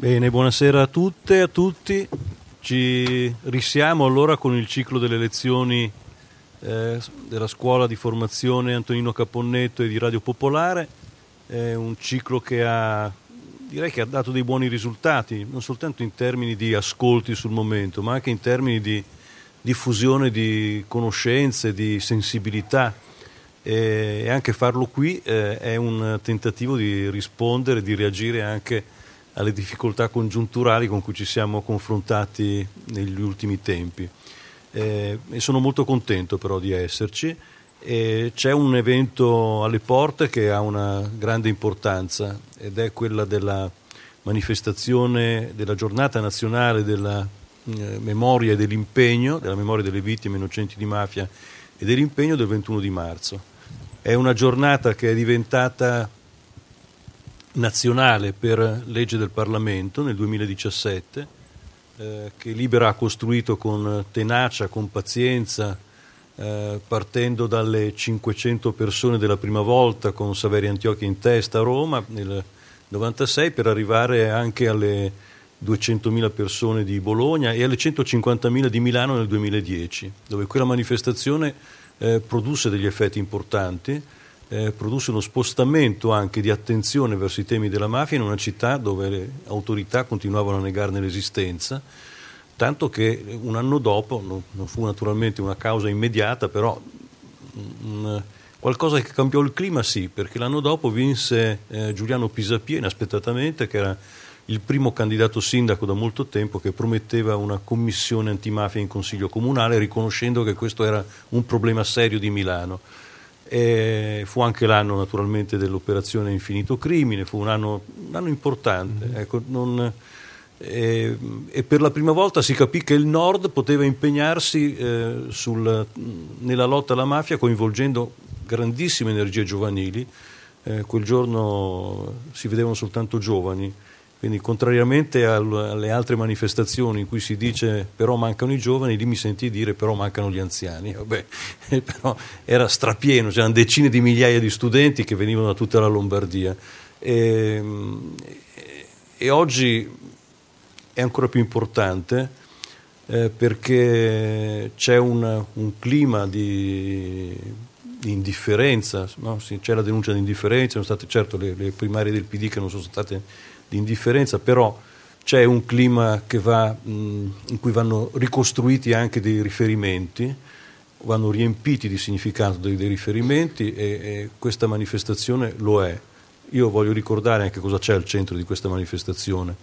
Bene, buonasera a tutte e a tutti. Ci risiamo allora con il ciclo delle lezioni eh, della scuola di formazione Antonino Caponnetto e di Radio Popolare. È un ciclo che ha, direi che ha dato dei buoni risultati, non soltanto in termini di ascolti sul momento, ma anche in termini di diffusione di conoscenze, di sensibilità. E anche farlo qui eh, è un tentativo di rispondere, di reagire anche a alle difficoltà congiunturali con cui ci siamo confrontati negli ultimi tempi. Eh, e sono molto contento però di esserci. E c'è un evento alle porte che ha una grande importanza ed è quella della manifestazione della giornata nazionale della eh, memoria e dell'impegno, della memoria delle vittime innocenti di mafia e dell'impegno del 21 di marzo. È una giornata che è diventata nazionale per legge del Parlamento nel 2017 eh, che Libera ha costruito con tenacia, con pazienza, eh, partendo dalle 500 persone della prima volta con Saverio Antiochia in testa a Roma nel 96 per arrivare anche alle 200.000 persone di Bologna e alle 150.000 di Milano nel 2010, dove quella manifestazione eh, produsse degli effetti importanti eh, produsse uno spostamento anche di attenzione verso i temi della mafia in una città dove le autorità continuavano a negarne l'esistenza, tanto che un anno dopo, non, non fu naturalmente una causa immediata, però un, qualcosa che cambiò il clima sì, perché l'anno dopo vinse eh, Giuliano Pisapia inaspettatamente, che era il primo candidato sindaco da molto tempo che prometteva una commissione antimafia in consiglio comunale, riconoscendo che questo era un problema serio di Milano. E fu anche l'anno naturalmente dell'operazione Infinito Crimine, fu un anno, un anno importante. Mm-hmm. Ecco, non, e, e, per la prima volta si capì che il Nord poteva impegnarsi eh, sul, nella lotta alla mafia coinvolgendo grandissime energie giovanili. Eh, quel giorno si vedevano soltanto giovani quindi contrariamente alle altre manifestazioni in cui si dice però mancano i giovani, lì mi sentì dire però mancano gli anziani. Vabbè, però era strapieno, c'erano decine di migliaia di studenti che venivano da tutta la Lombardia. E, e oggi è ancora più importante eh, perché c'è un, un clima di, di indifferenza, no? c'è la denuncia di indifferenza, sono state certo le, le primarie del PD che non sono state di indifferenza, però c'è un clima va, mh, in cui vanno ricostruiti anche dei riferimenti, vanno riempiti di significato dei, dei riferimenti e, e, questa manifestazione lo è. Io voglio ricordare anche cosa c'è al centro di questa manifestazione.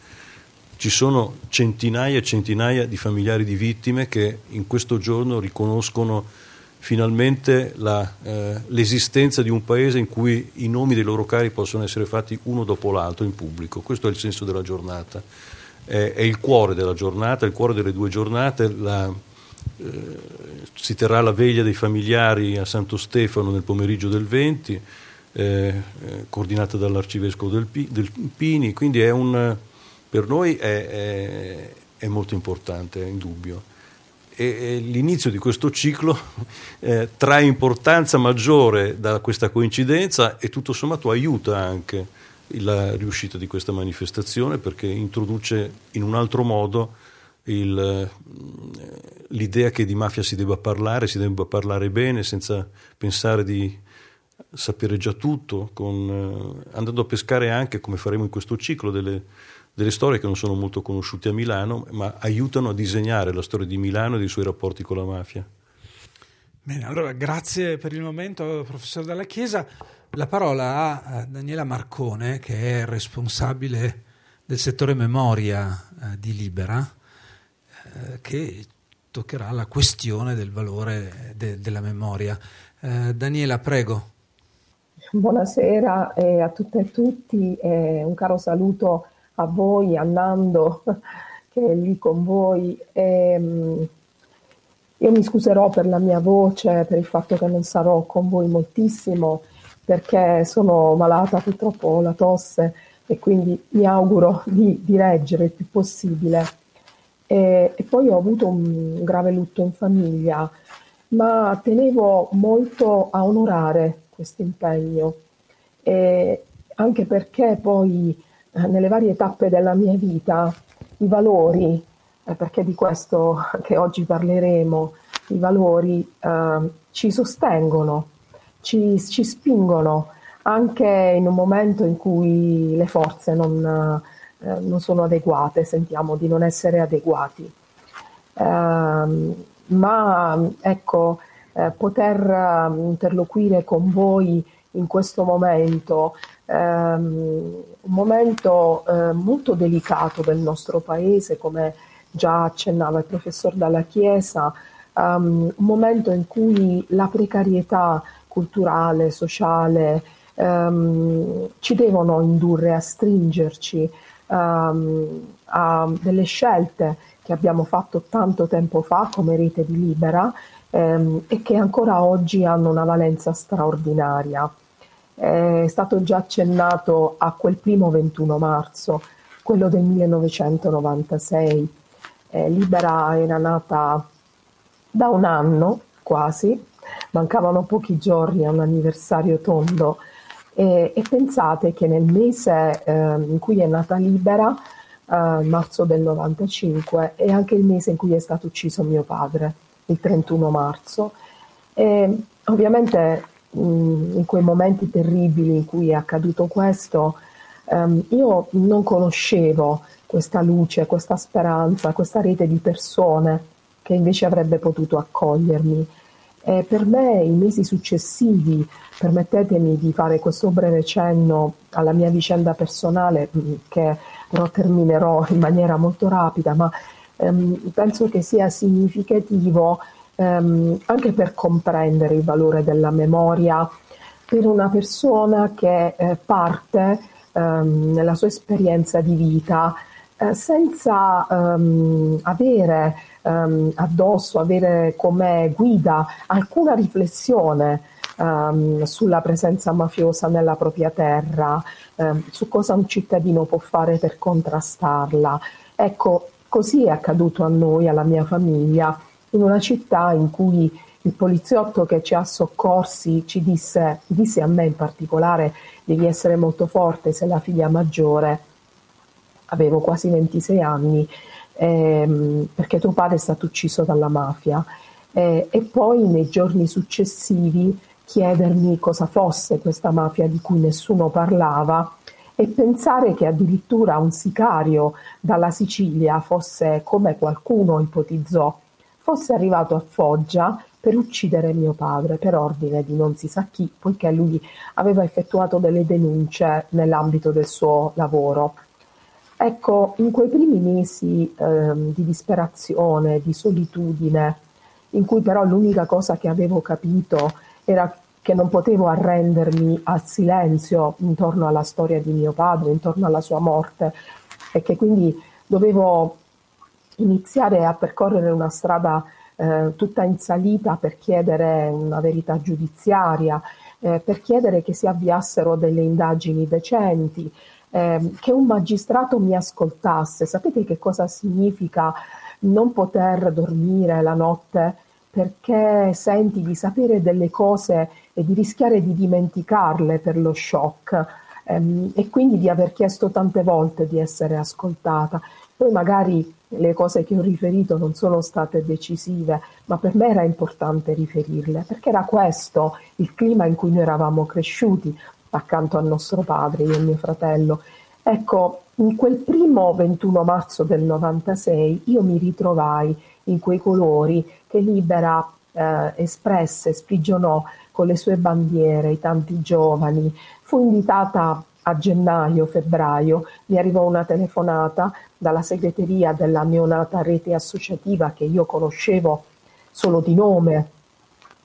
Ci sono centinaia e centinaia di familiari di vittime che in questo giorno riconoscono finalmente la, eh, l'esistenza di un paese in cui i nomi dei loro cari possono essere fatti uno dopo l'altro in pubblico. Questo è il senso della giornata, è, è il cuore della giornata, il cuore delle due giornate. La, eh, si terrà la veglia dei familiari a Santo Stefano nel pomeriggio del 20, eh, eh, coordinata dall'arcivescovo del, P, del Pini, quindi un, per noi è, è, è molto importante, è indubbio e l'inizio di questo ciclo eh, trae importanza maggiore da questa coincidenza e tutto sommato aiuta anche la riuscita di questa manifestazione perché introduce in un altro modo il, eh, l'idea che di mafia si debba parlare, si debba parlare bene senza pensare di sapere già tutto, con, eh, andando a pescare anche, come faremo in questo ciclo, delle delle storie che non sono molto conosciute a Milano, ma aiutano a disegnare la storia di Milano e dei suoi rapporti con la mafia. Bene, allora grazie per il momento, professor Dalla Chiesa. La parola a Daniela Marcone, che è responsabile del settore memoria eh, di Libera, eh, che toccherà la questione del valore de- della memoria. Eh, Daniela, prego. Buonasera a tutte e tutti, un caro saluto a voi, a Nando che è lì con voi. E, ehm, io mi scuserò per la mia voce, per il fatto che non sarò con voi moltissimo, perché sono malata purtroppo ho la tosse e quindi mi auguro di, di reggere il più possibile. E, e, poi ho avuto un grave lutto in famiglia, ma tenevo molto a onorare questo impegno, anche perché poi eh, nelle varie tappe della mia vita i valori, eh, perché di questo che oggi parleremo, i valori eh, ci sostengono, ci, ci, spingono anche in un momento in cui le forze non, eh, non sono adeguate, sentiamo di non essere adeguati. Ehm, ma ecco, poter ehm, interloquire con voi in questo momento, ehm, un momento eh, molto delicato del nostro paese, come già accennava il professor Dalla Chiesa, um, un momento in cui la precarietà culturale, sociale, um, ci devono indurre a stringerci um, a delle scelte che abbiamo fatto tanto tempo fa come rete di Libera ehm, e che ancora oggi hanno una valenza straordinaria. È stato già accennato a quel primo 21 marzo, quello del 1996. Eh, Libera era nata da un anno quasi, mancavano pochi giorni a un anniversario tondo e, e pensate che nel mese eh, in cui è nata Libera uh, marzo del 95 e anche il mese in cui è stato ucciso mio padre, il 31 marzo. E ovviamente in quei momenti terribili in cui è accaduto questo, um, io non conoscevo questa luce, questa speranza, questa rete di persone che invece avrebbe potuto accogliermi. E per me i mesi successivi, permettetemi di fare questo breve cenno alla mia vicenda personale, che però terminerò in maniera molto rapida, ma ehm, penso che sia significativo ehm, anche per comprendere il valore della memoria per una persona che eh, parte ehm, nella sua esperienza di vita eh, senza ehm, avere ehm, addosso, avere come guida alcuna riflessione um, sulla presenza mafiosa nella propria terra, um, su cosa un cittadino può fare per contrastarla. Ecco, così è accaduto a noi, alla mia famiglia, in una città in cui il poliziotto che ci ha soccorsi ci disse, disse a me in particolare, devi essere molto forte, sei la figlia maggiore, avevo quasi 26 anni, ehm, perché tuo padre è stato ucciso dalla mafia. Eh, e poi nei giorni successivi chiedermi cosa fosse questa mafia di cui nessuno parlava e pensare che addirittura un sicario dalla Sicilia fosse, come qualcuno ipotizzò, fosse arrivato a Foggia per uccidere mio padre per ordine di non si sa chi, poiché lui aveva effettuato delle denunce nell'ambito del suo lavoro. Ecco, in quei primi mesi eh, di disperazione, di solitudine, in cui però l'unica cosa che avevo capito era che non potevo arrendermi al silenzio intorno alla storia di mio padre, intorno alla sua morte e che quindi dovevo iniziare a percorrere una strada eh, tutta in salita per chiedere una verità giudiziaria, eh, per chiedere che si avviassero delle indagini decenti, eh, che un magistrato mi ascoltasse. Sapete che cosa significa non poter dormire la notte perché senti di sapere delle cose e di rischiare di dimenticarle per lo shock ehm, e quindi di aver chiesto tante volte di essere ascoltata. Poi magari le cose che ho riferito non sono state decisive, ma per me era importante riferirle, perché era questo il clima in cui noi eravamo cresciuti accanto al nostro padre, io e mio fratello. Ecco, in quel primo 21 marzo del 96 io mi ritrovai in quei colori che Libera eh, espresse, sprigionò con le sue bandiere, i tanti giovani. Fu invitata a gennaio, febbraio, mi arrivò una telefonata dalla segreteria della neonata rete associativa che io conoscevo solo di nome,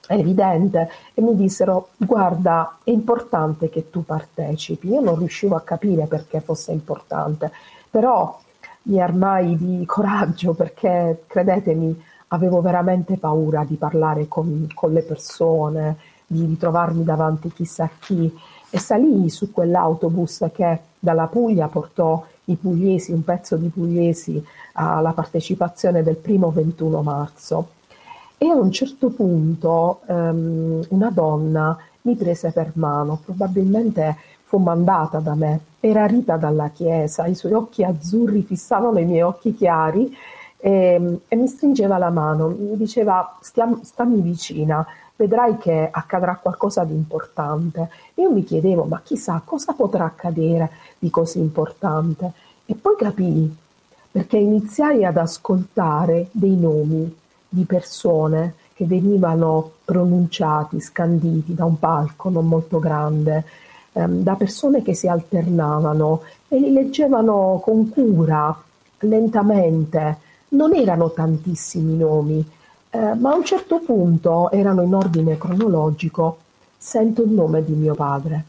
è evidente, e mi dissero guarda è importante che tu partecipi. Io non riuscivo a capire perché fosse importante, però mi armai di coraggio perché credetemi avevo veramente paura di parlare con, con le persone, di ritrovarmi davanti chissà chi e salii su quell'autobus che dalla Puglia portò i pugliesi, un pezzo di pugliesi alla partecipazione del primo 21 marzo. E a un certo punto um, una donna mi prese per mano, probabilmente fu mandata da me. Era Rita dalla Chiesa, i suoi occhi azzurri fissavano i miei occhi chiari e, e mi stringeva la mano, mi diceva stiam, stammi vicina, vedrai che accadrà qualcosa di importante. Io mi chiedevo, ma chissà cosa potrà accadere di così importante? E poi capii, perché iniziai ad ascoltare dei nomi di persone che venivano pronunciati, scanditi da un palco non molto grande, ehm, da persone che si alternavano e li leggevano con cura, lentamente. Non erano tantissimi nomi, eh, ma a un certo punto erano in ordine cronologico. Sento il nome di mio padre.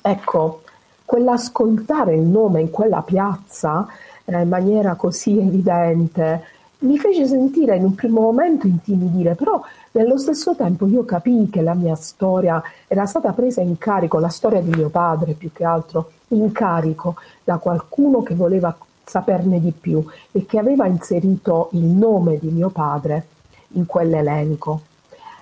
Ecco, quell'ascoltare il nome in quella piazza eh, in maniera così evidente mi fece sentire in un primo momento intimidire, però nello stesso tempo io capii che la mia storia era stata presa in carico, la storia di mio padre più che altro, in carico da qualcuno che voleva saperne di più e che aveva inserito il nome di mio padre in quell'elenco.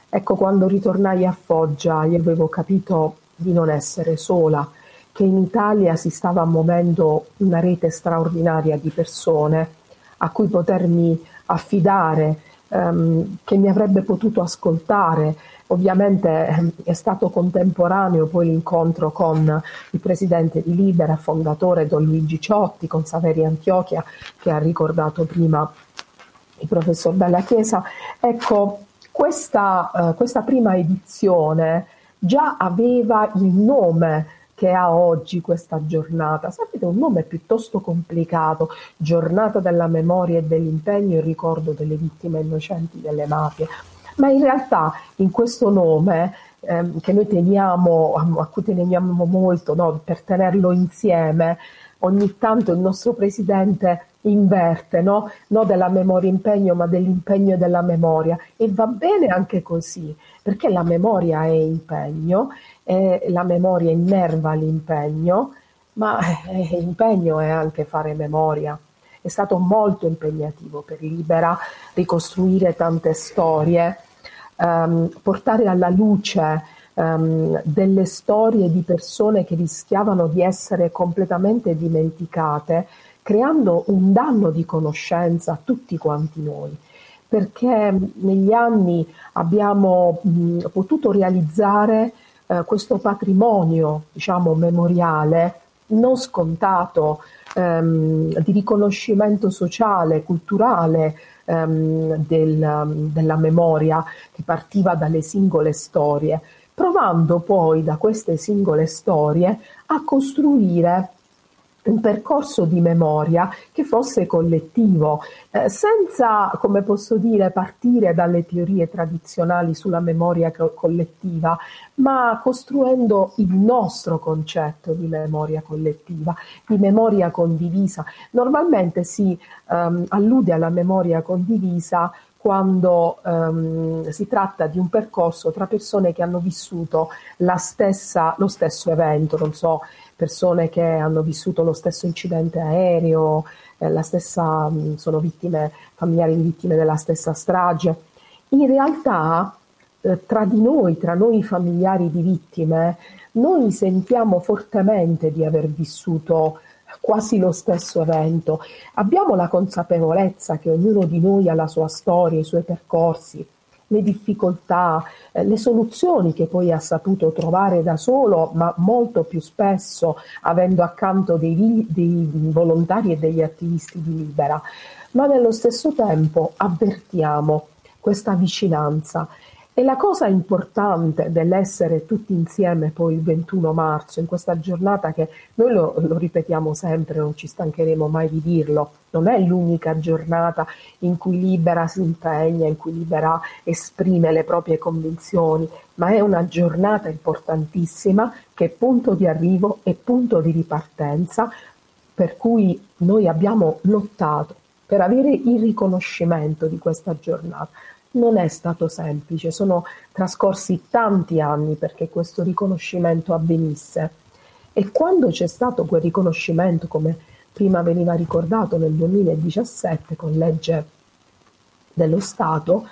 Ecco, quando ritornai a Foggia io avevo capito di non essere sola, che in Italia si stava muovendo una rete straordinaria di persone a cui potermi affidare, ehm, che mi avrebbe potuto ascoltare. Ovviamente ehm, è stato contemporaneo poi l'incontro con il presidente di Libera, fondatore Don Luigi Ciotti, con Saveria Antiochia, che ha ricordato prima il professor Bella Chiesa. Ecco, questa, eh, questa prima edizione già aveva il nome che ha oggi questa giornata. Sapete, un nome piuttosto complicato, giornata della memoria e dell'impegno in ricordo delle vittime innocenti delle mafie. Ma in realtà in questo nome ehm, che noi teniamo, a cui teniamo molto no, per tenerlo insieme, ogni tanto il nostro presidente inverte, no? no della memoria impegno, ma dell'impegno e della memoria. E va bene anche così, perché la memoria è impegno, e la memoria innerva l'impegno, ma eh, impegno è anche fare memoria. È stato molto impegnativo per Libera ricostruire tante storie, ehm, portare alla luce ehm, delle storie di persone che rischiavano di essere completamente dimenticate creando un danno di conoscenza a tutti quanti noi perché negli anni abbiamo mh, potuto realizzare eh, questo patrimonio, diciamo, memoriale non scontato ehm, di riconoscimento sociale, culturale ehm, del, della memoria che partiva dalle singole storie, provando poi da queste singole storie a costruire un percorso di memoria che fosse collettivo, eh, senza, come posso dire, partire dalle teorie tradizionali sulla memoria co- collettiva, ma costruendo il nostro concetto di memoria collettiva, di memoria condivisa. Normalmente si ehm, allude alla memoria condivisa quando um, si tratta di un percorso tra persone che hanno vissuto stessa, lo stesso evento, non so, persone che hanno vissuto lo stesso incidente aereo, eh, stessa, mh, sono vittime, familiari di vittime della stessa strage. In realtà eh, tra di noi, tra noi familiari di vittime, noi sentiamo fortemente di aver vissuto quasi lo stesso evento. Abbiamo la consapevolezza che ognuno di noi ha la sua storia, i suoi percorsi, le difficoltà, eh, le soluzioni che poi ha saputo trovare da solo, ma molto più spesso avendo accanto dei, dei volontari e degli attivisti di Libera. Ma nello stesso tempo avvertiamo questa vicinanza e la cosa importante dell'essere tutti insieme poi il 21 marzo, in questa giornata che noi lo, lo, ripetiamo sempre, non ci stancheremo mai di dirlo, non è l'unica giornata in cui Libera si impegna, in cui Libera esprime le proprie convinzioni, ma è una giornata importantissima che è punto di arrivo e punto di ripartenza, per cui noi abbiamo lottato per avere il riconoscimento di questa giornata non è stato semplice, sono trascorsi tanti anni perché questo riconoscimento avvenisse. E quando c'è stato quel riconoscimento, come prima veniva ricordato nel 2017 con legge dello Stato,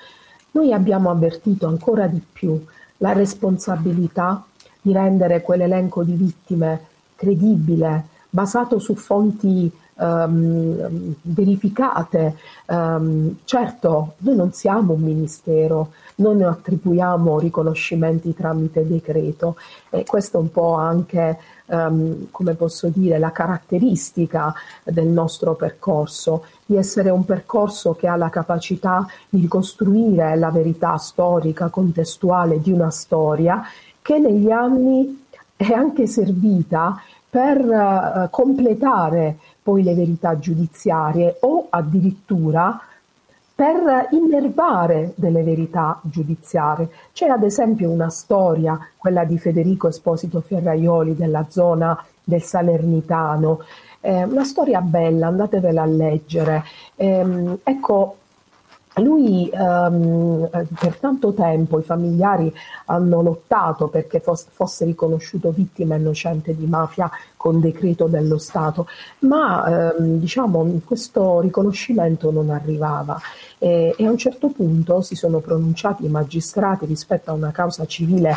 noi abbiamo avvertito ancora di più la responsabilità di rendere quell'elenco di vittime credibile, basato su fonti um, verificate. Um, certo, noi non siamo un ministero, non attribuiamo riconoscimenti tramite decreto e questo è un po' anche, um, come posso dire, la caratteristica del nostro percorso, di essere un percorso che ha la capacità di ricostruire la verità storica, contestuale di una storia che negli anni è anche servita per uh, completare poi le verità giudiziarie o addirittura per innervare delle verità giudiziarie. C'è ad esempio una storia, quella di Federico Esposito Ferraioli della zona del Salernitano, eh, una storia bella, andatevela a leggere. Eh, ecco, lui ehm, per tanto tempo i familiari hanno lottato perché fosse, fosse riconosciuto vittima innocente di mafia con decreto dello Stato, ma ehm, diciamo, questo riconoscimento non arrivava. E, e a un certo punto si sono pronunciati i magistrati rispetto a una causa civile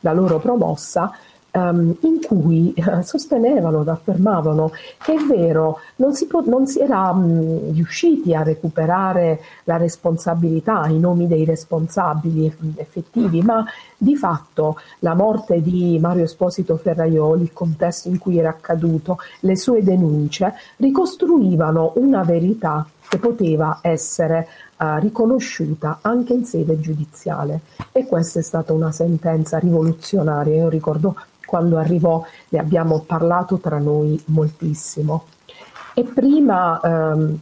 da loro promossa um, in cui uh, sostenevano ed affermavano che è vero, non si, può, non si era um, riusciti a recuperare la responsabilità, i nomi dei responsabili effettivi, ma di fatto la morte di Mario Esposito Ferraioli, il contesto in cui era accaduto, le sue denunce, ricostruivano una verità che poteva essere uh, riconosciuta anche in sede giudiziale e questa è stata una sentenza rivoluzionaria. Io ricordo quando arrivò ne abbiamo parlato tra noi moltissimo. E prima ehm,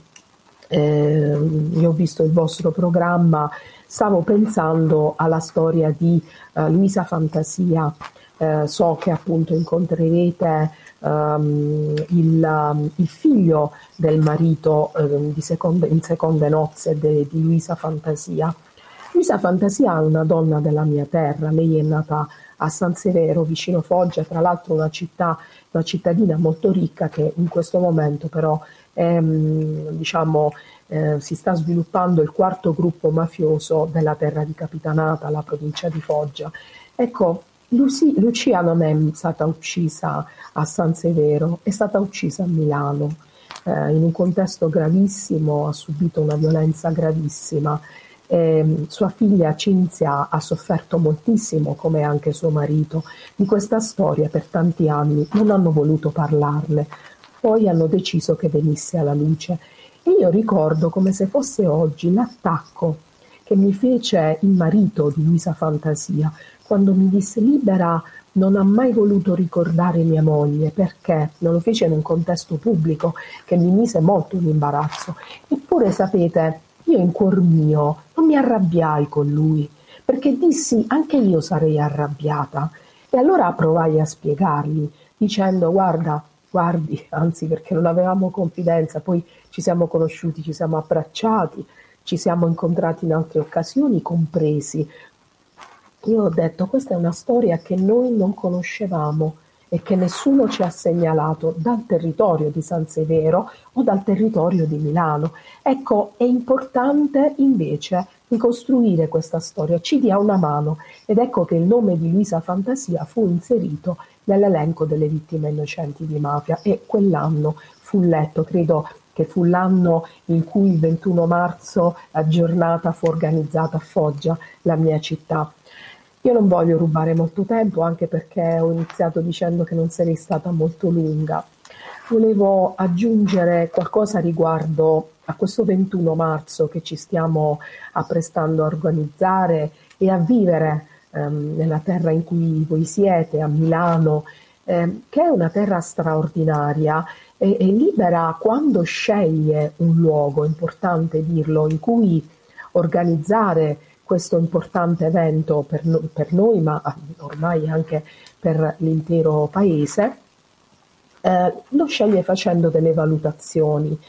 eh, io ho visto il vostro programma, stavo pensando alla storia di eh, Luisa Fantasia, eh, so che appunto incontrerete um, il, il, figlio del marito um, seconde, in seconde nozze de, di Luisa Fantasia. Luisa Fantasia è una donna della mia terra, lei è nata a San Severo, vicino Foggia, tra l'altro una città, una cittadina molto ricca che in questo momento però è, mm, diciamo, eh, si sta sviluppando il quarto gruppo mafioso della terra di Capitanata, la provincia di Foggia. Ecco, Luci, Lucia non è stata uccisa a San Severo, è stata uccisa a Milano. Eh, in un contesto gravissimo, ha subito una violenza gravissima eh, sua figlia Cinzia ha sofferto moltissimo, come anche suo marito, di questa storia per tanti anni, non hanno voluto parlarle, poi hanno deciso che venisse alla luce. E io ricordo come se fosse oggi l'attacco che mi fece il marito di Luisa Fantasia, quando mi disse libera non ha mai voluto ricordare mia moglie perché non lo fece in un contesto pubblico che mi mise molto in imbarazzo. Eppure sapete, io in cuor mio non mi arrabbiai con lui, perché dissi anche io sarei arrabbiata. E allora provai a spiegargli, dicendo guarda, guardi, anzi perché non avevamo confidenza, poi ci siamo conosciuti, ci siamo abbracciati, ci siamo incontrati in altre occasioni, compresi. Io ho detto questa è una storia che noi non conoscevamo e che nessuno ci ha segnalato dal territorio di San Severo o dal territorio di Milano. Ecco, è importante invece ricostruire questa storia, ci dia una mano ed ecco che il nome di Luisa Fantasia fu inserito nell'elenco delle vittime innocenti di mafia e quell'anno fu letto, credo che fu l'anno in cui il 21 marzo la giornata fu organizzata a Foggia, la mia città. Io non voglio rubare molto tempo anche perché ho iniziato dicendo che non sarei stata molto lunga. Volevo aggiungere qualcosa riguardo a questo 21 marzo che ci stiamo apprestando a organizzare e a vivere ehm, nella terra in cui voi siete, a Milano, ehm, che è una terra straordinaria e, e libera quando sceglie un luogo, importante dirlo, in cui organizzare questo importante evento per, no, per noi, ma ormai anche per l'intero paese, eh, lo sceglie facendo delle valutazioni.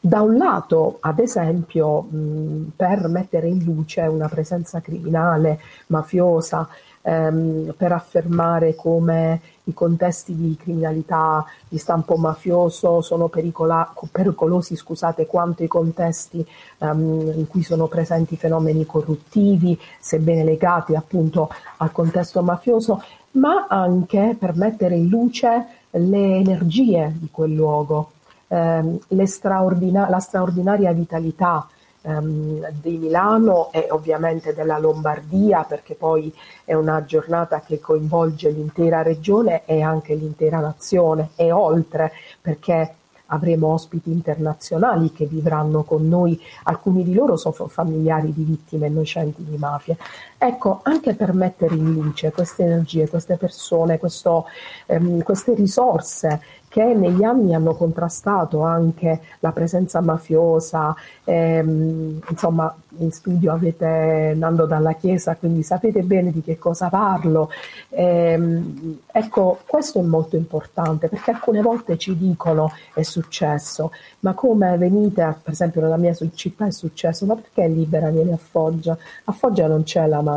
Da un lato, ad esempio, mh, per mettere in luce una presenza criminale, mafiosa, ehm, per affermare come i contesti di criminalità di stampo mafioso sono pericola- pericolosi scusate, quanto i contesti ehm, in cui sono presenti fenomeni corruttivi, sebbene legati appunto al contesto mafioso, ma anche per mettere in luce le energie di quel luogo, ehm, straordina- la straordinaria vitalità ehm, di Milano e ovviamente della Lombardia, perché poi è una giornata che coinvolge l'intera regione e anche l'intera nazione e oltre, perché avremo ospiti internazionali che vivranno con noi, alcuni di loro sono familiari di vittime innocenti di mafia. Ecco, anche per mettere in luce queste energie, queste persone, questo, ehm, queste risorse che negli anni hanno contrastato anche la presenza mafiosa, ehm, insomma in studio avete Nando dalla Chiesa, quindi sapete bene di che cosa parlo. Ehm, ecco, questo è molto importante perché alcune volte ci dicono è successo, ma come venite, per esempio nella mia città è successo, ma perché Libera viene a Foggia? A Foggia non c'è la mafia.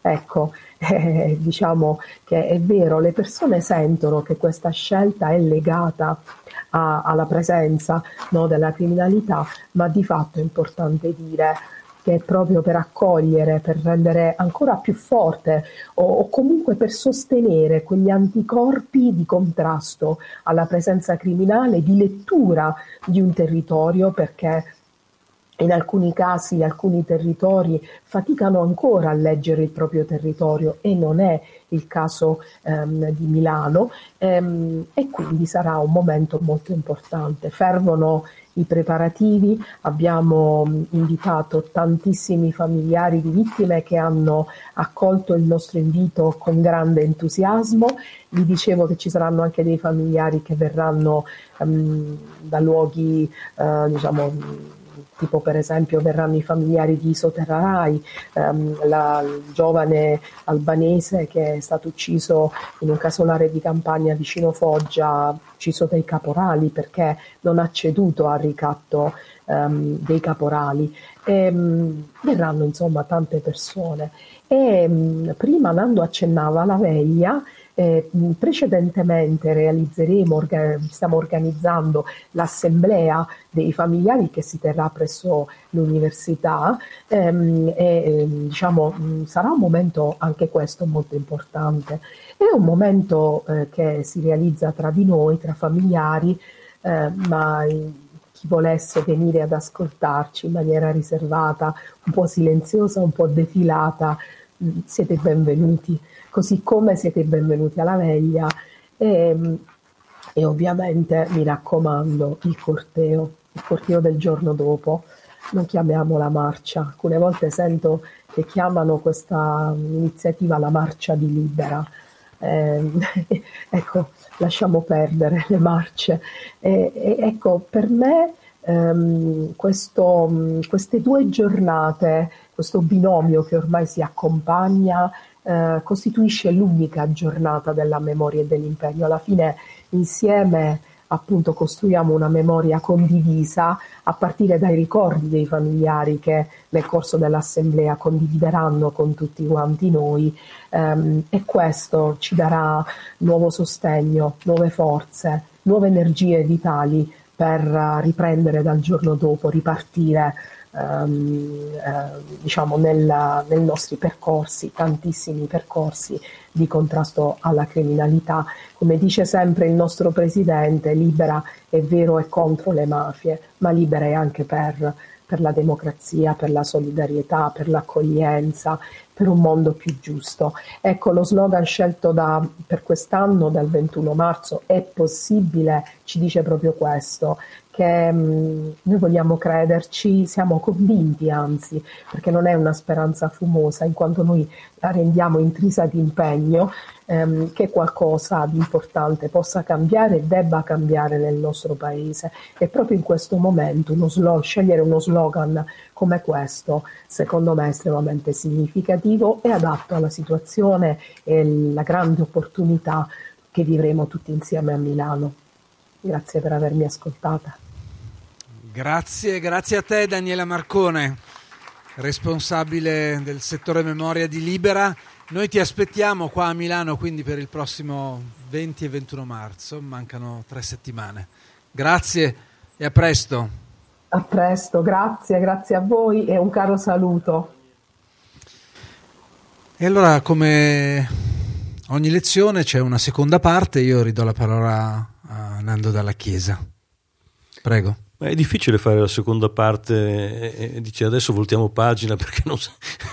Ecco, eh, diciamo che è vero, le persone sentono che questa scelta è legata a, alla presenza no, della criminalità, ma di fatto è importante dire che proprio per accogliere, per rendere ancora più forte o, o, comunque per sostenere quegli anticorpi di contrasto alla presenza criminale, di lettura di un territorio, perché in alcuni casi alcuni territori faticano ancora a leggere il proprio territorio e non è il caso ehm, di Milano ehm, e quindi sarà un momento molto importante. Fervono i preparativi, abbiamo invitato tantissimi familiari di vittime che hanno accolto il nostro invito con grande entusiasmo. Vi dicevo che ci saranno anche dei familiari che verranno ehm, da luoghi eh, diciamo tipo per esempio verranno i familiari di Soterrarai, ehm, la giovane albanese che è stato ucciso in un casolare di campagna vicino Foggia, ucciso dai caporali perché non ha ceduto al ricatto ehm, dei caporali. E, ehm, verranno insomma tante persone. E, ehm, prima Nando accennava alla veglia eh, precedentemente realizzeremo, orga- stiamo organizzando l'assemblea dei familiari che si terrà presso l'università ehm, e ehm, diciamo, sarà un momento anche questo molto importante. È un momento eh, che si realizza tra di noi, tra familiari, eh, ma chi volesse venire ad ascoltarci in maniera riservata, un po' silenziosa, un po' defilata, siete benvenuti così come siete benvenuti alla veglia e, e ovviamente mi raccomando il corteo, il corteo del giorno dopo, non chiamiamola marcia, alcune volte sento che chiamano questa iniziativa la marcia di libera. Eh, ecco, lasciamo perdere le marce. E, e, ecco, per me ehm, questo, queste due giornate, questo binomio che ormai si accompagna eh, costituisce l'unica giornata della memoria e dell'impegno. Alla fine insieme appunto costruiamo una memoria condivisa a partire dai ricordi dei familiari che nel corso dell'assemblea condivideranno con tutti quanti noi ehm, e questo ci darà nuovo sostegno, nuove forze, nuove energie vitali per riprendere dal giorno dopo, ripartire ehm, eh, diciamo nella, nei nostri percorsi, tantissimi percorsi di contrasto alla criminalità. Come dice sempre il nostro Presidente, libera è vero è contro le mafie, ma libera è anche per, per la democrazia, per la solidarietà, per l'accoglienza, per un mondo più giusto. Ecco, lo slogan scelto da, per quest'anno, dal 21 marzo, è possibile, ci dice proprio questo, che mh, mm, noi vogliamo crederci, siamo convinti anzi, perché non è una speranza fumosa, in quanto noi la rendiamo intrisa di impegno, ehm, che qualcosa di importante possa cambiare e debba cambiare nel nostro paese. E proprio in questo momento uno slogan, scegliere uno slogan come questo, secondo me è estremamente significativo e adatto alla situazione e la grande opportunità che vivremo tutti insieme a Milano. Grazie per avermi ascoltata. Grazie, grazie a te Daniela Marcone, responsabile del settore memoria di Libera. Noi ti aspettiamo qua a Milano quindi per il prossimo 20 e 21 marzo, mancano tre settimane. Grazie e a presto. A presto, grazie, grazie a voi e un caro saluto. E allora come ogni lezione c'è una seconda parte, io ridò la parola a Nando dalla Chiesa. Prego. Ma è difficile fare la seconda parte e, e dice adesso voltiamo pagina perché non,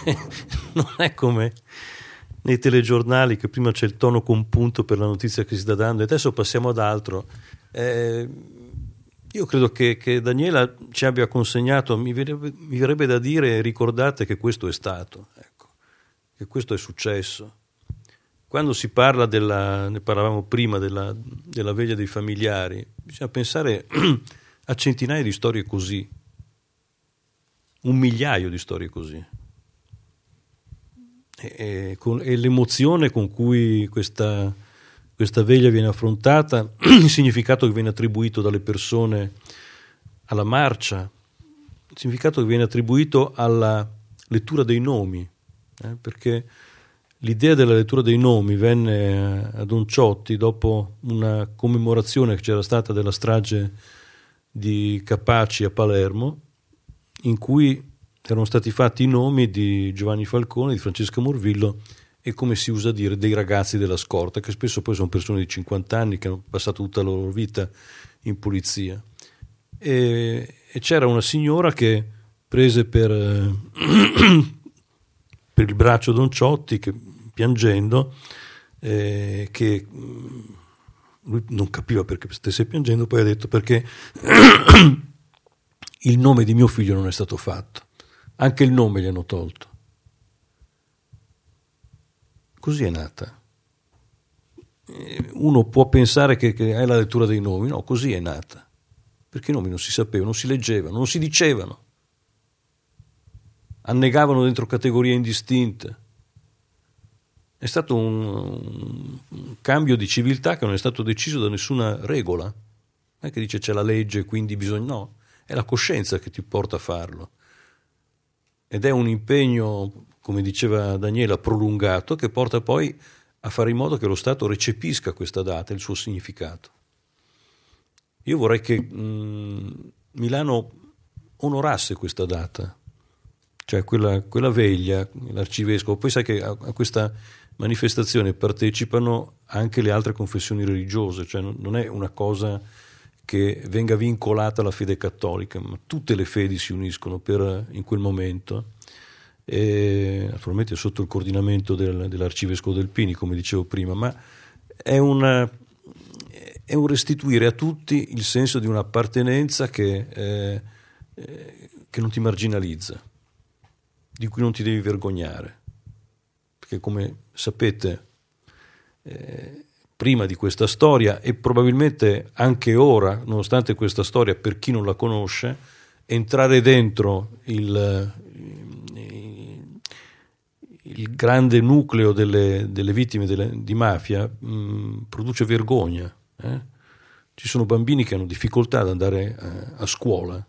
non, è come nei telegiornali che prima c'è il tono compunto per la notizia che si sta dando e adesso passiamo ad altro. Eh, io credo che, che, Daniela ci abbia consegnato, mi verrebbe, mi verrebbe da dire, ricordate che questo è stato, ecco, che questo è successo. Quando si parla della, ne parlavamo prima, della, della veglia dei familiari, bisogna pensare a centinaia di storie così, un migliaio di storie così. E, con, e l'emozione con cui questa, questa, veglia viene affrontata, il significato che viene attribuito dalle persone alla marcia, il significato che viene attribuito alla lettura dei nomi, eh, perché l'idea della lettura dei nomi venne a Don Ciotti dopo una commemorazione che c'era stata della strage di Capaci a Palermo, in cui erano stati fatti i nomi di Giovanni Falcone, di Francesca Morvillo e come si usa dire dei ragazzi della scorta, che spesso poi sono persone di 50 anni che hanno passato tutta la loro vita in polizia. E, e c'era una signora che prese per, per il braccio Don Ciotti, che, piangendo, eh, che lui non capiva perché stesse piangendo, poi ha detto perché il nome di mio figlio non è stato fatto, anche il nome gli hanno tolto. Così è nata. Uno può pensare che, che è la lettura dei nomi, no, così è nata, perché i nomi non si sapevano, non si leggevano, non si dicevano, annegavano dentro categorie indistinte è stato un, un, cambio di civiltà che non è stato deciso da nessuna regola. Non è che dice c'è la legge, quindi bisogna. No, è la coscienza che ti porta a farlo. Ed è un impegno, come diceva Daniela, prolungato che porta poi a fare in modo che lo Stato recepisca questa data e il suo significato. Io vorrei che mh, Milano onorasse questa data, cioè quella, quella veglia, l'arcivescovo. Poi sai che a, a questa manifestazione partecipano anche le altre confessioni religiose, cioè non è una cosa che venga vincolata alla fede cattolica, ma tutte le fedi si uniscono per, in quel momento, e, naturalmente sotto il coordinamento del, dell'arcivescovo del Pini, come dicevo prima, ma è, una, è, un restituire a tutti il senso di un'appartenenza che, eh, che non ti marginalizza, di cui non ti devi vergognare. Perché come sapete eh, prima di questa storia e probabilmente anche ora, nonostante questa storia, per chi non la conosce, entrare dentro il, il grande nucleo delle, delle vittime delle, di mafia mh, mm, produce vergogna. Eh? Ci sono bambini che hanno difficoltà ad andare a, eh, a scuola.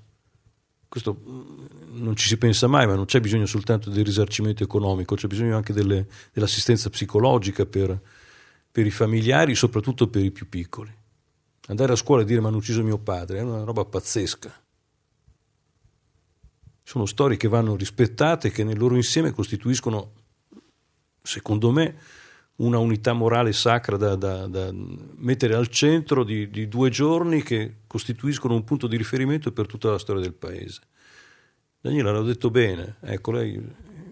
Questo non ci si pensa mai, ma non c'è bisogno soltanto del risarcimento economico, c'è bisogno anche delle, dell'assistenza psicologica per, per, i familiari, soprattutto per i più piccoli. Andare a scuola e dire ma hanno ucciso mio padre è una roba pazzesca. Sono storie che vanno rispettate, che nel loro insieme costituiscono, secondo me, una unità morale sacra da, da, da mettere al centro di, di due giorni che costituiscono un punto di riferimento per tutta la storia del paese. Daniela l'ha detto bene, ecco lei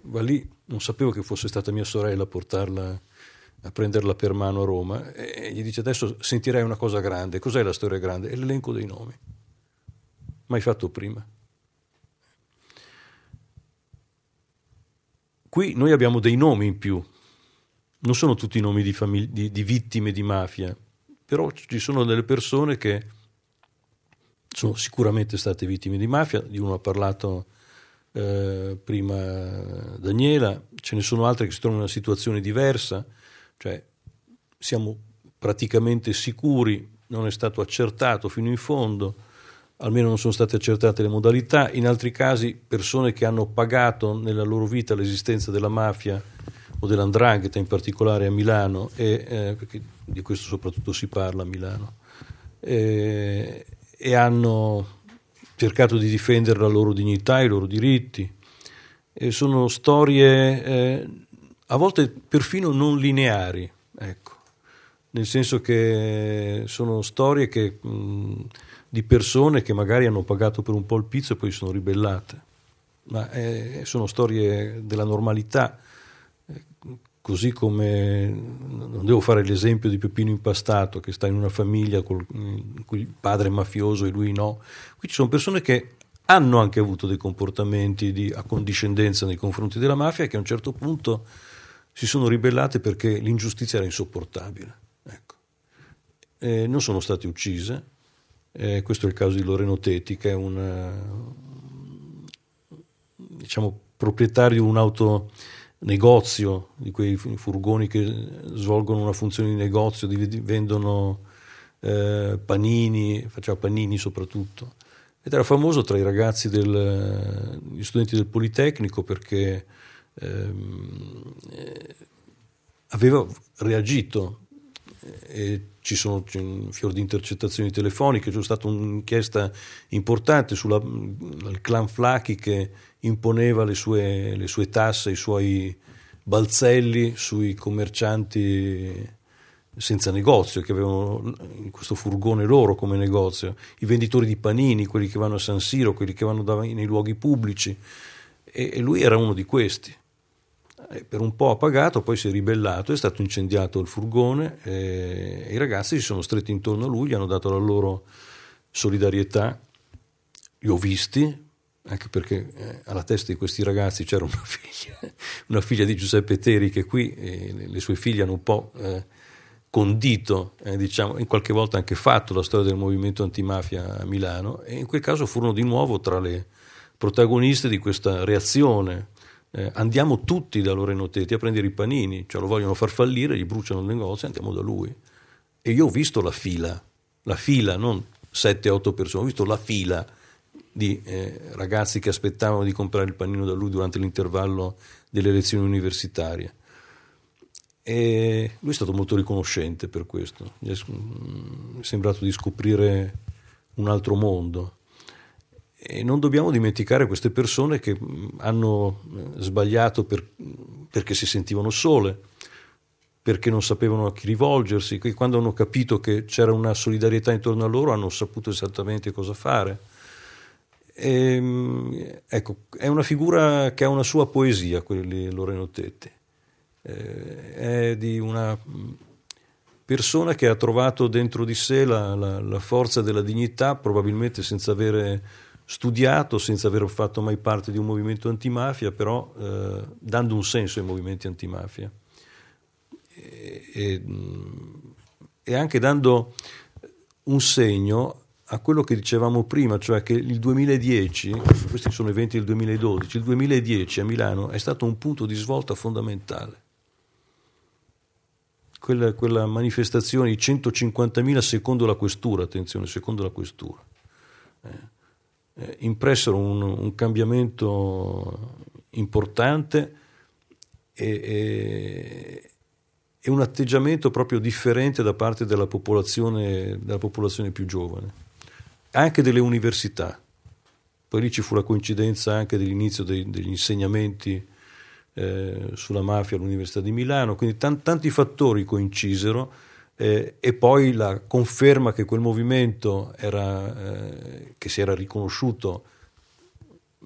va lì, non sapevo che fosse stata mia sorella a portarla a prenderla per mano a Roma e gli dice adesso sentirai una cosa grande, cos'è la storia grande? È l'elenco dei nomi, mai fatto prima. Qui noi abbiamo dei nomi in più, non sono tutti nomi di, famig- di, di vittime di mafia, però ci sono delle persone che sono sicuramente state vittime di mafia, di uno ha parlato eh, prima Daniela, ce ne sono altre che si trovano in una situazione diversa, cioè siamo praticamente sicuri, non è stato accertato fino in fondo, almeno non sono state accertate le modalità, in altri casi persone che hanno pagato nella loro vita l'esistenza della mafia o dell'andrangheta in particolare a Milano, e, eh, perché di questo soprattutto si parla a Milano, e, e hanno cercato di difendere la loro dignità, i loro diritti. E sono storie eh, a volte perfino non lineari, ecco. Nel senso che sono storie che, mh, di persone che magari hanno pagato per un po' il pizzo e poi sono ribellate. Ma eh, sono storie della normalità, così come non devo fare l'esempio di Peppino Impastato che sta in una famiglia con il padre mafioso e lui no. Qui ci sono persone che hanno anche avuto dei comportamenti di accondiscendenza nei confronti della mafia che a un certo punto si sono ribellate perché l'ingiustizia era insopportabile. Ecco. Eh, non sono state uccise, eh, questo è il caso di Loreno Teti che è un diciamo, proprietario di un autonegozio, di quei furgoni che svolgono una funzione di negozio, di, vendono eh, panini, faceva panini soprattutto ed era famoso tra i ragazzi del, gli studenti del Politecnico perché ehm, aveva reagito e ci sono un fior di intercettazioni telefoniche, c'è stata un'inchiesta importante sul clan Flacchi che imponeva le sue, le sue tasse, i suoi balzelli sui commercianti senza negozio, che avevano questo furgone loro come negozio, i venditori di panini, quelli che vanno a San Siro, quelli che vanno nei luoghi pubblici, e, lui era uno di questi. E per un po' ha pagato, poi si è ribellato, è stato incendiato il furgone e i ragazzi si sono stretti intorno a lui, gli hanno dato la loro solidarietà, li ho visti, anche perché eh, alla testa di questi ragazzi c'era una figlia, una figlia di Giuseppe Teri che qui eh, le sue figlie hanno un po' eh, condito, eh, diciamo, in qualche volta anche fatto la storia del movimento antimafia a Milano e in quel caso furono di nuovo tra le protagoniste di questa reazione. Eh, andiamo tutti da Loreno Teti a prendere i panini, cioè lo vogliono far fallire, gli bruciano il negozio, andiamo da lui. E io ho visto la fila, la fila, non 7-8 persone, ho visto la fila di eh, ragazzi che aspettavano di comprare il panino da lui durante l'intervallo delle lezioni universitarie e lui è stato molto riconoscente per questo, gli è sembrato di scoprire un altro mondo. E non dobbiamo dimenticare queste persone che hanno eh, sbagliato per, perché si sentivano sole, perché non sapevano a chi rivolgersi, quando hanno capito che c'era una solidarietà intorno a loro hanno saputo esattamente cosa fare. E, ehm, ecco, è una figura che ha una sua poesia, quelli Loreno Tetti eh, è di una persona che ha trovato dentro di sé la, la, la forza della dignità, probabilmente senza avere studiato, senza aver fatto mai parte di un movimento antimafia, però eh, dando un senso ai movimenti antimafia. E, e, e, anche dando un segno a quello che dicevamo prima, cioè che il 2010, questi sono eventi del 2012, il 2010 a Milano è stato un punto di svolta fondamentale quella, quella manifestazione di 150.000 secondo la questura, attenzione, secondo la questura, eh, eh, impressero un, un, cambiamento importante e, e, e, un atteggiamento proprio differente da parte della popolazione, della popolazione più giovane, anche delle università. Poi lì ci fu la coincidenza anche dell'inizio dei, degli insegnamenti eh, sulla mafia all'Università di Milano, quindi t- tanti fattori coincisero eh, e poi la conferma che quel movimento era, eh, che si era riconosciuto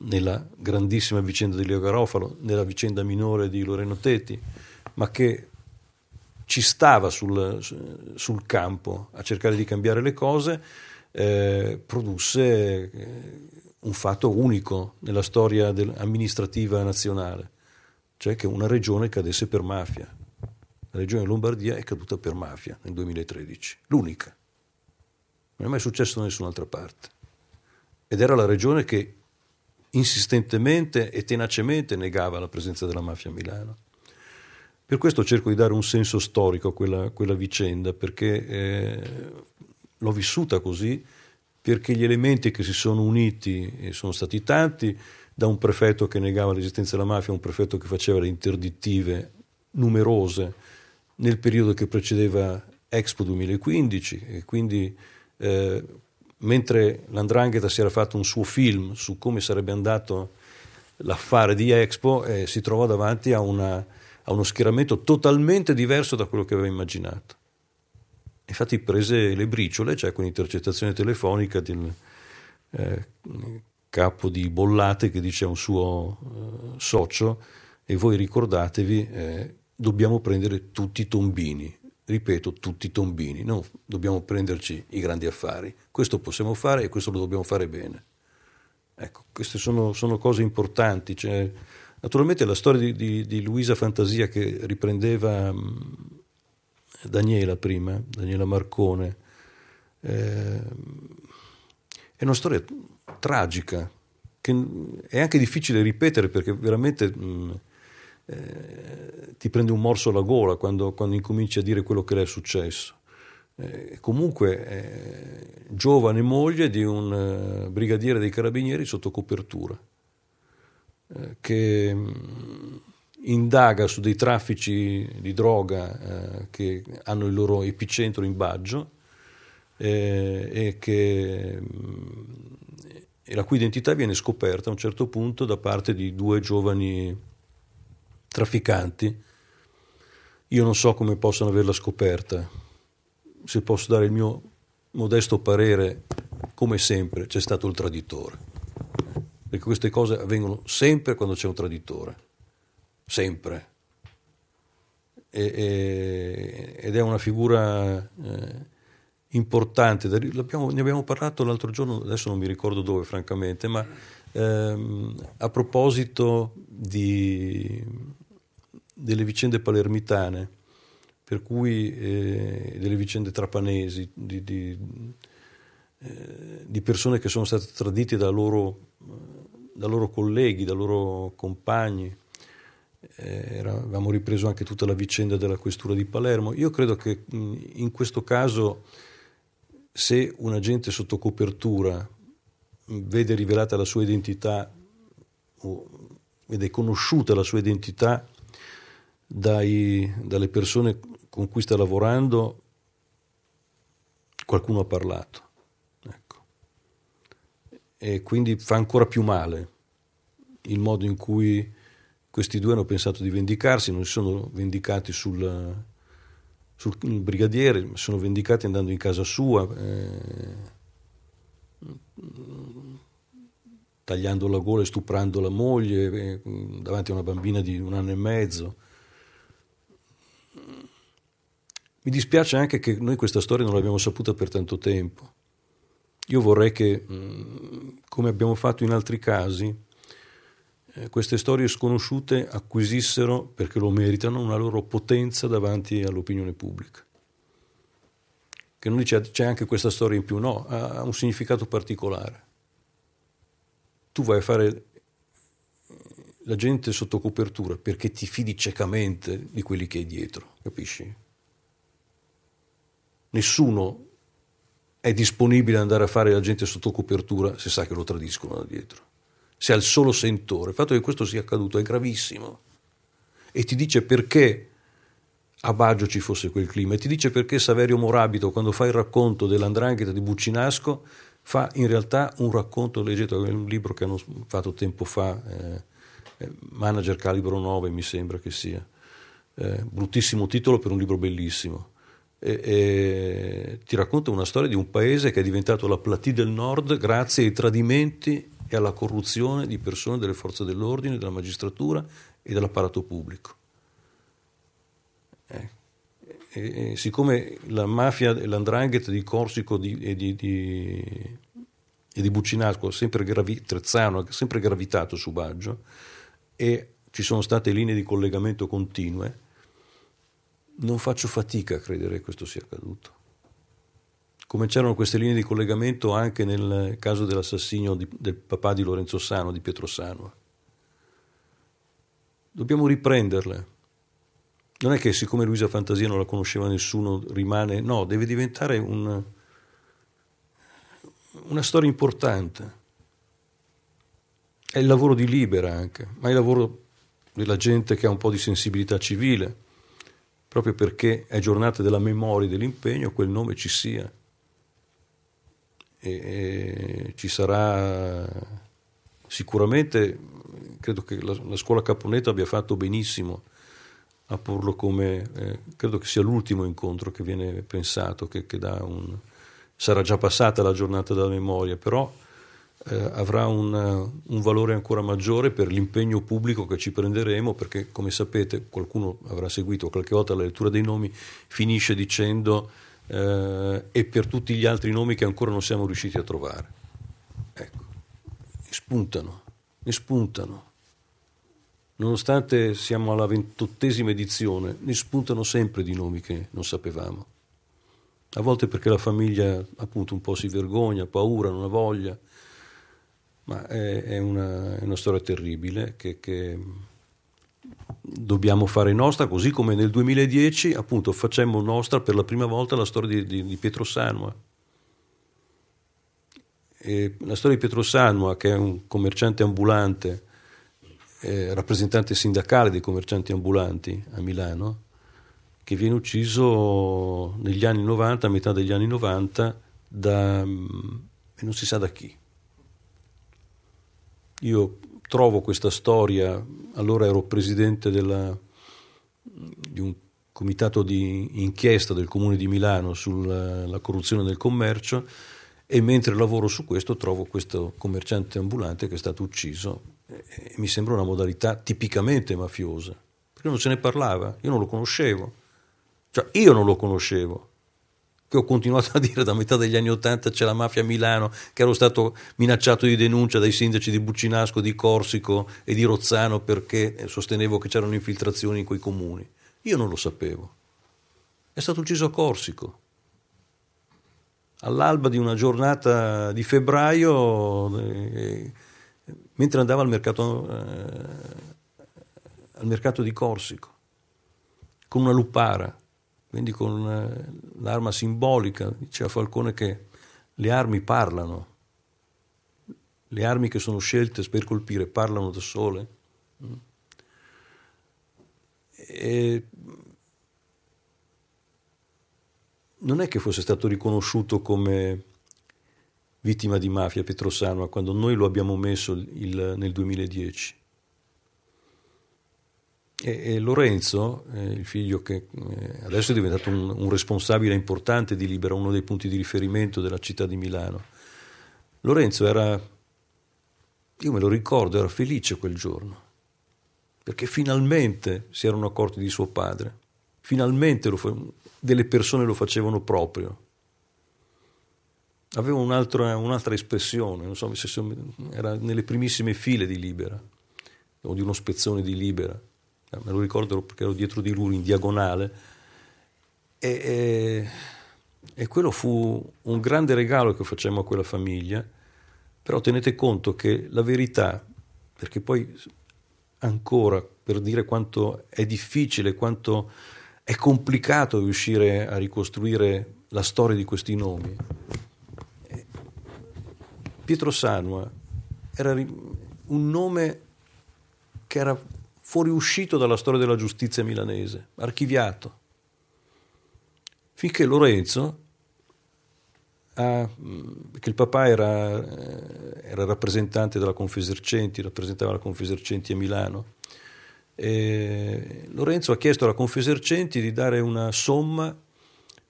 nella grandissima vicenda di Leo Garofalo, nella vicenda minore di Loreno Teti, ma che ci stava sul, sul campo a cercare di cambiare le cose, eh, produsse eh, un fatto unico nella storia del, amministrativa nazionale cioè che una regione cadesse per mafia. Regione Lombardia è caduta per mafia nel 2013, l'unica. Non è mai successo da nessun'altra parte. Ed era la regione che insistentemente e tenacemente negava la presenza della mafia a Milano. Per questo cerco di dare un senso storico a quella, quella vicenda, perché eh, l'ho vissuta così, perché gli elementi che si sono uniti, sono stati tanti, da un prefetto che negava l'esistenza della mafia a un prefetto che faceva le interdittive numerose nel periodo che precedeva Expo 2015 e quindi eh, mentre l'Andrangheta si era fatto un suo film su come sarebbe andato l'affare di Expo eh, si trovò davanti a, una, ha uno schieramento totalmente diverso da quello che aveva immaginato. Infatti prese le briciole, cioè con intercettazione telefonica del eh, capo di Bollate che dice a un suo eh, socio e voi ricordatevi, eh, dobbiamo prendere tutti i tombini, ripeto, tutti i tombini, non dobbiamo prenderci i grandi affari, questo possiamo fare e questo lo dobbiamo fare bene. Ecco, queste sono, sono cose importanti. Cioè, naturalmente la storia di, di, di, Luisa Fantasia che riprendeva mh, Daniela prima, Daniela Marcone, eh, è una storia tragica che è anche difficile ripetere perché veramente mh, eh, ti prende un morso alla gola quando, quando, incominci a dire quello che le è successo. Eh, comunque eh, giovane moglie di un uh, brigadiere dei carabinieri sotto copertura eh, che mh, indaga su dei traffici di droga eh, che hanno il loro epicentro in Baggio eh, e, che, e la cui identità viene scoperta a un certo punto da parte di due giovani trafficanti. Io non so come possano averla scoperta. Se posso dare il mio modesto parere, come sempre c'è stato il traditore. Perché queste cose avvengono sempre quando c'è un traditore sempre. E, e, ed è una figura eh, importante. ne abbiamo parlato l'altro giorno, adesso non mi ricordo dove, francamente, ma ehm, a proposito di, delle vicende palermitane, per cui eh, delle vicende trapanesi, di, di, eh, di, persone che sono state tradite da loro, da loro colleghi, da loro compagni eh, avevamo ripreso anche tutta la vicenda della questura di Palermo. Io credo che in questo caso, se un agente sotto copertura vede rivelata la sua identità o vede conosciuta la sua identità dai, dalle persone con cui sta lavorando, qualcuno ha parlato. Ecco. E quindi fa ancora più male il modo in cui questi due hanno pensato di vendicarsi, non si sono vendicati sul, sul brigadiere, ma sono vendicati andando in casa sua, eh, tagliando la gola e stuprando la moglie eh, davanti a una bambina di un anno e mezzo. Mi dispiace anche che noi questa storia non l'abbiamo saputa per tanto tempo. Io vorrei che, come abbiamo fatto in altri casi, eh, queste storie sconosciute acquisissero, perché lo meritano, una loro potenza davanti all'opinione pubblica. Che non dice c'è anche questa storia in più, no, ha un significato particolare. Tu vai a fare la gente sotto copertura perché ti fidi ciecamente di quelli che hai dietro, capisci? Nessuno è disponibile ad andare a fare la gente sotto copertura se sa che lo tradiscono da dietro se ha il solo sentore. Il fatto che questo sia accaduto è gravissimo. E ti dice perché a Baggio ci fosse quel clima e ti dice perché Saverio Morabito, quando fa il racconto dell'andrangheta di Buccinasco, fa in realtà un racconto, leggete, un libro che hanno fatto tempo fa, eh Manager Calibro 9 mi sembra che sia, eh, bruttissimo titolo per un libro bellissimo. E, e ti racconta una storia di un paese che è diventato la Platì del Nord grazie ai tradimenti e alla corruzione di persone delle forze dell'ordine, della magistratura e dell'apparato pubblico. Eh. E, siccome la mafia e l'andrangheta di Corsico di, e, di, di, e di Buccinasco sempre gravi, ha sempre gravitato su Baggio e ci sono state linee di collegamento continue, non faccio fatica a credere che questo sia accaduto come c'erano queste linee di collegamento anche nel caso dell'assassinio di, del papà di Lorenzo Sano, di Pietro Sano. Dobbiamo riprenderle. Non è che siccome Luisa Fantasia non la conosceva nessuno rimane, no, deve diventare un, una storia importante. È il lavoro di Libera anche, ma è il lavoro della gente che ha un po' di sensibilità civile, proprio perché è giornata della memoria e dell'impegno, quel nome ci sia. E, e ci sarà sicuramente, credo che la, la scuola Caponetto abbia fatto benissimo a porlo come, eh, credo che sia l'ultimo incontro che viene pensato, che, che un, sarà già passata la giornata della memoria, però eh, avrà un, un, valore ancora maggiore per l'impegno pubblico che ci prenderemo, perché come sapete, qualcuno avrà seguito qualche volta la lettura dei nomi, finisce dicendo eh, e per tutti gli altri nomi che ancora non siamo riusciti a trovare. Ecco, e spuntano, e spuntano. Nonostante siamo alla ventottesima edizione, ne spuntano sempre di nomi che non sapevamo. A volte perché la famiglia appunto un po' si vergogna, paura, non ha voglia, ma è, è, una, è una, storia terribile che, che, dobbiamo fare nostra, così come nel 2010 appunto facemmo nostra per la prima volta la storia di, di, di Pietro Sanua. E la storia di Pietro Sanua, che è un commerciante ambulante, eh, rappresentante sindacale dei commercianti ambulanti a Milano, che viene ucciso negli anni 90, a metà degli anni 90, da, e non si sa da chi. Io trovo questa storia, allora ero presidente della, di un comitato di inchiesta del Comune di Milano sulla corruzione nel commercio e mentre lavoro su questo trovo questo commerciante ambulante che è stato ucciso e mi sembra una modalità tipicamente mafiosa, perché non se ne parlava, io non lo conoscevo, cioè io non lo conoscevo che ho continuato a dire da metà degli anni Ottanta c'è la mafia a Milano, che ero stato minacciato di denuncia dai sindaci di Buccinasco, di Corsico e di Rozzano perché sostenevo che c'erano infiltrazioni in quei comuni. Io non lo sapevo. È stato ucciso a Corsico. All'alba di una giornata di febbraio, eh, mentre andava al mercato, eh, al mercato di Corsico, con una lupara quindi con eh, l'arma simbolica, diceva Falcone che le armi parlano, le armi che sono scelte per colpire parlano da sole. E non è che fosse stato riconosciuto come vittima di mafia Petrosano quando noi lo abbiamo messo il, nel 2010. E, e Lorenzo, eh, il figlio che eh, adesso è diventato un, un, responsabile importante di Libera, uno dei punti di riferimento della città di Milano, Lorenzo era, io me lo ricordo, era felice quel giorno, perché finalmente si erano accorti di suo padre, finalmente fa- delle persone lo facevano proprio. Aveva un'altra, un'altra espressione, non so se era nelle primissime file di Libera o di uno spezzone di Libera me lo ricordo perché ero dietro di lui in diagonale, e, e, e quello fu un grande regalo che facemmo a quella famiglia, però tenete conto che la verità, perché poi ancora per dire quanto è difficile, quanto è complicato riuscire a ricostruire la storia di questi nomi. Pietro Sanua era un nome che era fuoriuscito dalla storia della giustizia milanese, archiviato. Finché Lorenzo, ah, che il papà era, eh, era, rappresentante della Confesercenti, rappresentava la Confesercenti a Milano, Lorenzo ha chiesto alla Confesercenti di dare una somma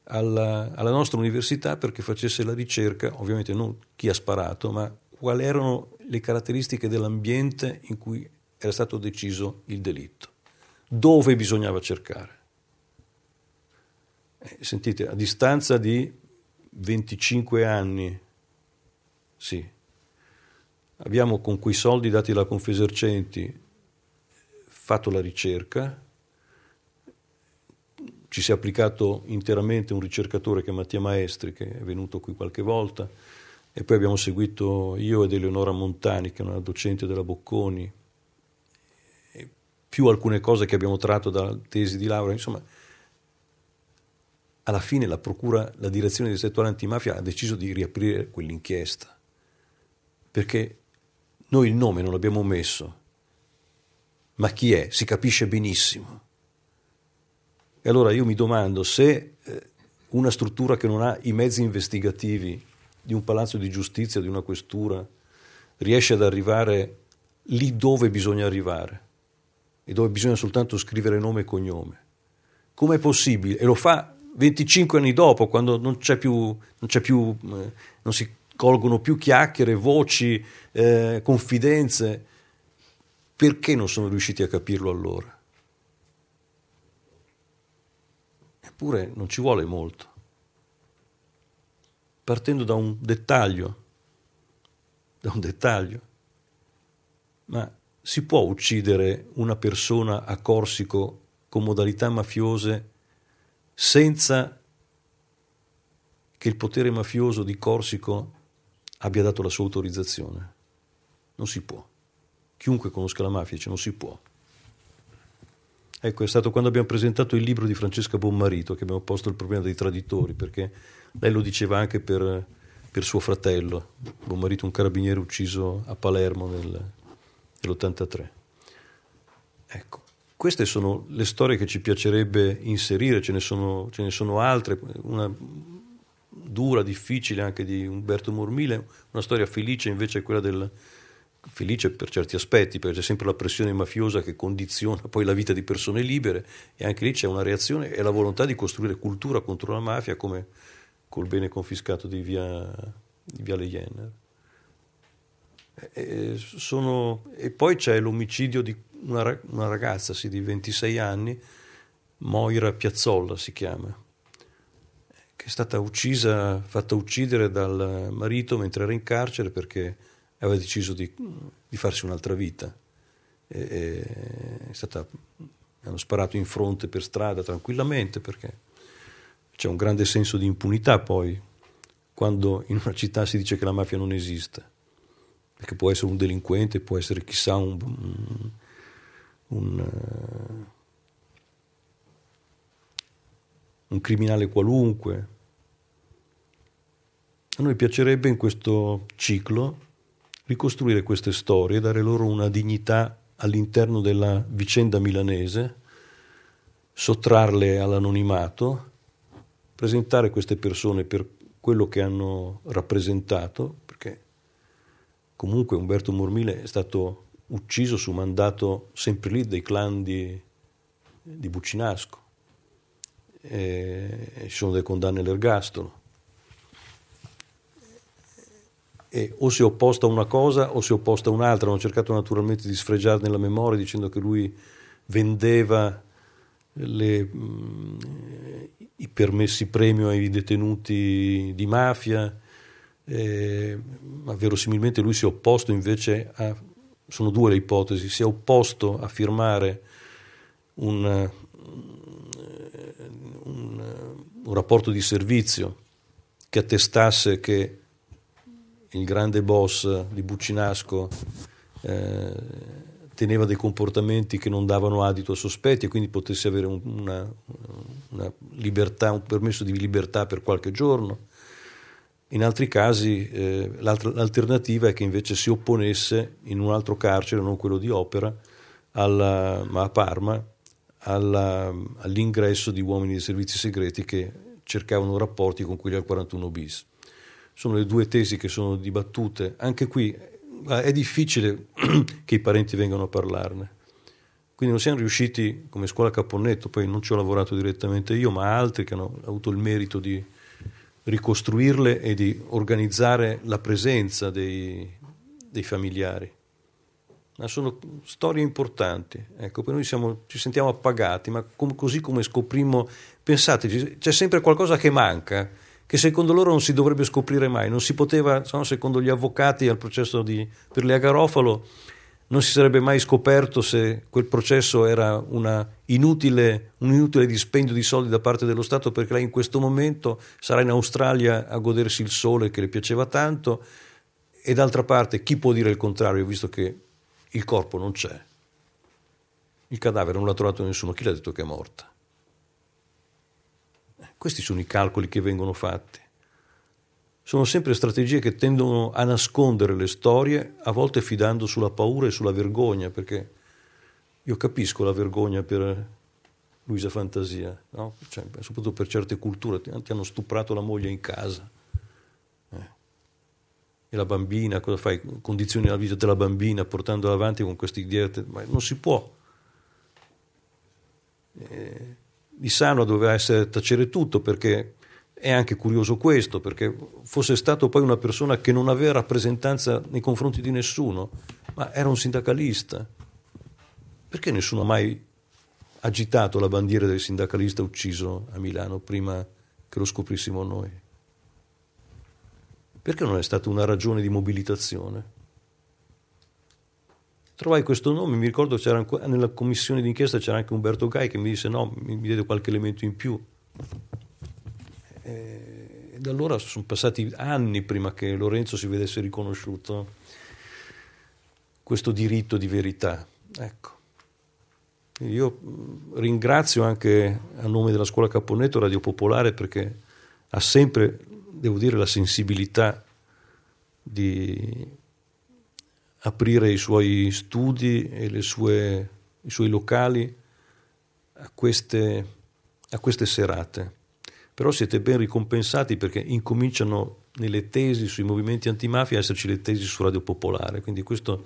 alla, alla, nostra università perché facesse la ricerca, ovviamente non chi ha sparato, ma quali erano le caratteristiche dell'ambiente in cui era stato deciso il delitto. Dove bisognava cercare? Eh, sentite, a distanza di 25 anni, sì, abbiamo con quei soldi dati dalla Confesercenti fatto la ricerca, ci si è applicato interamente un ricercatore che è Mattia Maestri, che è venuto qui qualche volta, e poi abbiamo seguito io ed Eleonora Montani, che è una docente della Bocconi, più alcune cose che abbiamo tratto dalla tesi di laurea, insomma, alla fine la procura, la direzione distrettuale antimafia ha deciso di riaprire quell'inchiesta, perché noi il nome non l'abbiamo messo, ma chi è? Si capisce benissimo. E allora io mi domando se eh, una struttura che non ha i mezzi investigativi di un palazzo di giustizia, di una questura, riesce ad arrivare lì dove bisogna arrivare e dove bisogna soltanto scrivere nome e cognome. Com'è possibile? E lo fa 25 anni dopo, quando non c'è più, non, più, eh, non si colgono più chiacchiere, voci, eh, confidenze. Perché non sono riusciti a capirlo allora? Eppure non ci vuole molto. Partendo da un dettaglio, da un dettaglio, ma si può uccidere una persona a Corsico con modalità mafiose senza che il potere mafioso di Corsico abbia dato la sua autorizzazione? Non si può. Chiunque conosca la mafia dice non si può. Ecco, è stato quando abbiamo presentato il libro di Francesca Bonmarito che abbiamo posto il problema dei traditori, perché lei lo diceva anche per, per suo fratello, Bonmarito un carabiniere ucciso a Palermo nel, nell'83. Ecco, queste sono le storie che ci piacerebbe inserire, ce ne sono, ce ne sono altre, una dura, difficile anche di Umberto Mormile, una storia felice invece è quella del, felice per certi aspetti, perché c'è sempre la pressione mafiosa che condiziona poi la vita di persone libere e anche lì c'è una reazione e la volontà di costruire cultura contro la mafia come col bene confiscato di via, di via Leyenner. E, sono, e, poi c'è l'omicidio di una, una ragazza sì, di 26 anni, Moira Piazzolla si chiama, che è stata uccisa, fatta uccidere dal marito mentre era in carcere perché aveva deciso di, di farsi un'altra vita. E, e stata, hanno sparato in fronte per strada tranquillamente perché c'è un grande senso di impunità poi quando in una città si dice che la mafia non esiste perché può essere un delinquente, può essere chissà un, un, un, uh, un criminale qualunque. A noi piacerebbe in questo ciclo ricostruire queste storie, dare loro una dignità all'interno della vicenda milanese, sottrarle all'anonimato, presentare queste persone per quello che hanno rappresentato, Comunque Umberto Mormile è stato ucciso su mandato sempre lì dei clan di, di Buccinasco. E, ci sono delle condanne all'ergastolo. E o si è opposta a una cosa o si è opposta a un'altra. Hanno cercato naturalmente di sfregiarne la memoria dicendo che lui vendeva le, mh, i permessi premio ai detenuti di mafia eh, ma verosimilmente lui si è opposto invece a, sono due le ipotesi, si è opposto a firmare un, un, un rapporto di servizio che attestasse che il grande boss di Buccinasco eh, teneva dei comportamenti che non davano adito a sospetti e quindi potesse avere un, una, una libertà, un permesso di libertà per qualche giorno. In altri casi eh, l'alternativa è che invece si opponesse in un altro carcere, non quello di Opera, alla, ma a Parma, alla, all'ingresso di uomini di servizi segreti che cercavano rapporti con quelli al 41 bis. Sono le due tesi che sono dibattute. Anche qui è difficile che i parenti vengano a parlarne. Quindi non siamo riusciti, come scuola Caponnetto, poi non ci ho lavorato direttamente io, ma altri che hanno avuto il merito di ricostruirle e di organizzare la presenza dei, dei familiari. Ma sono storie importanti, ecco, per noi siamo, ci sentiamo appagati, ma com- così come scoprimmo, pensate, c'è sempre qualcosa che manca, che secondo loro non si dovrebbe scoprire mai, non si poteva, secondo gli avvocati al processo di, per Lea Garofalo, non si sarebbe mai scoperto se quel processo era inutile, un inutile dispendio di soldi da parte dello Stato perché lei in questo momento sarà in Australia a godersi il sole che le piaceva tanto e d'altra parte chi può dire il contrario visto che il corpo non c'è? Il cadavere non l'ha trovato nessuno, chi l'ha detto che è morta? Questi sono i calcoli che vengono fatti sono sempre strategie che tendono a nascondere le storie, a volte fidando sulla paura e sulla vergogna, perché io capisco la vergogna per Luisa Fantasia, no? cioè, soprattutto per certe culture, ti, hanno stuprato la moglie in casa. Eh. E la bambina, cosa fai? Condizioni la vita della bambina portandola avanti con queste idee, ma non si può. eh, di Sano doveva essere tacere tutto perché è anche curioso questo, perché fosse stato poi una persona che non aveva rappresentanza nei confronti di nessuno, ma era un sindacalista. Perché nessuno ha mai agitato la bandiera del sindacalista ucciso a Milano prima che lo scoprissimo noi? Perché non è stata una ragione di mobilitazione? Trovai questo nome, mi ricordo che nella commissione d'inchiesta c'era anche Umberto Gai che mi disse no, mi diede qualche elemento in più. E da allora sono passati anni prima che Lorenzo si vedesse riconosciuto questo diritto di verità. Ecco. Io ringrazio anche a nome della scuola Caponnetto Radio Popolare perché ha sempre, devo dire, la sensibilità di aprire i suoi studi e sue, i suoi locali a queste, a queste serate. Però siete ben ricompensati perché incominciano nelle tesi sui movimenti antimafia a esserci le tesi su Radio Popolare, quindi questo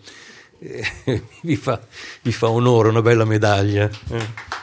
eh, vi, fa, vi fa onore, una bella medaglia. Eh.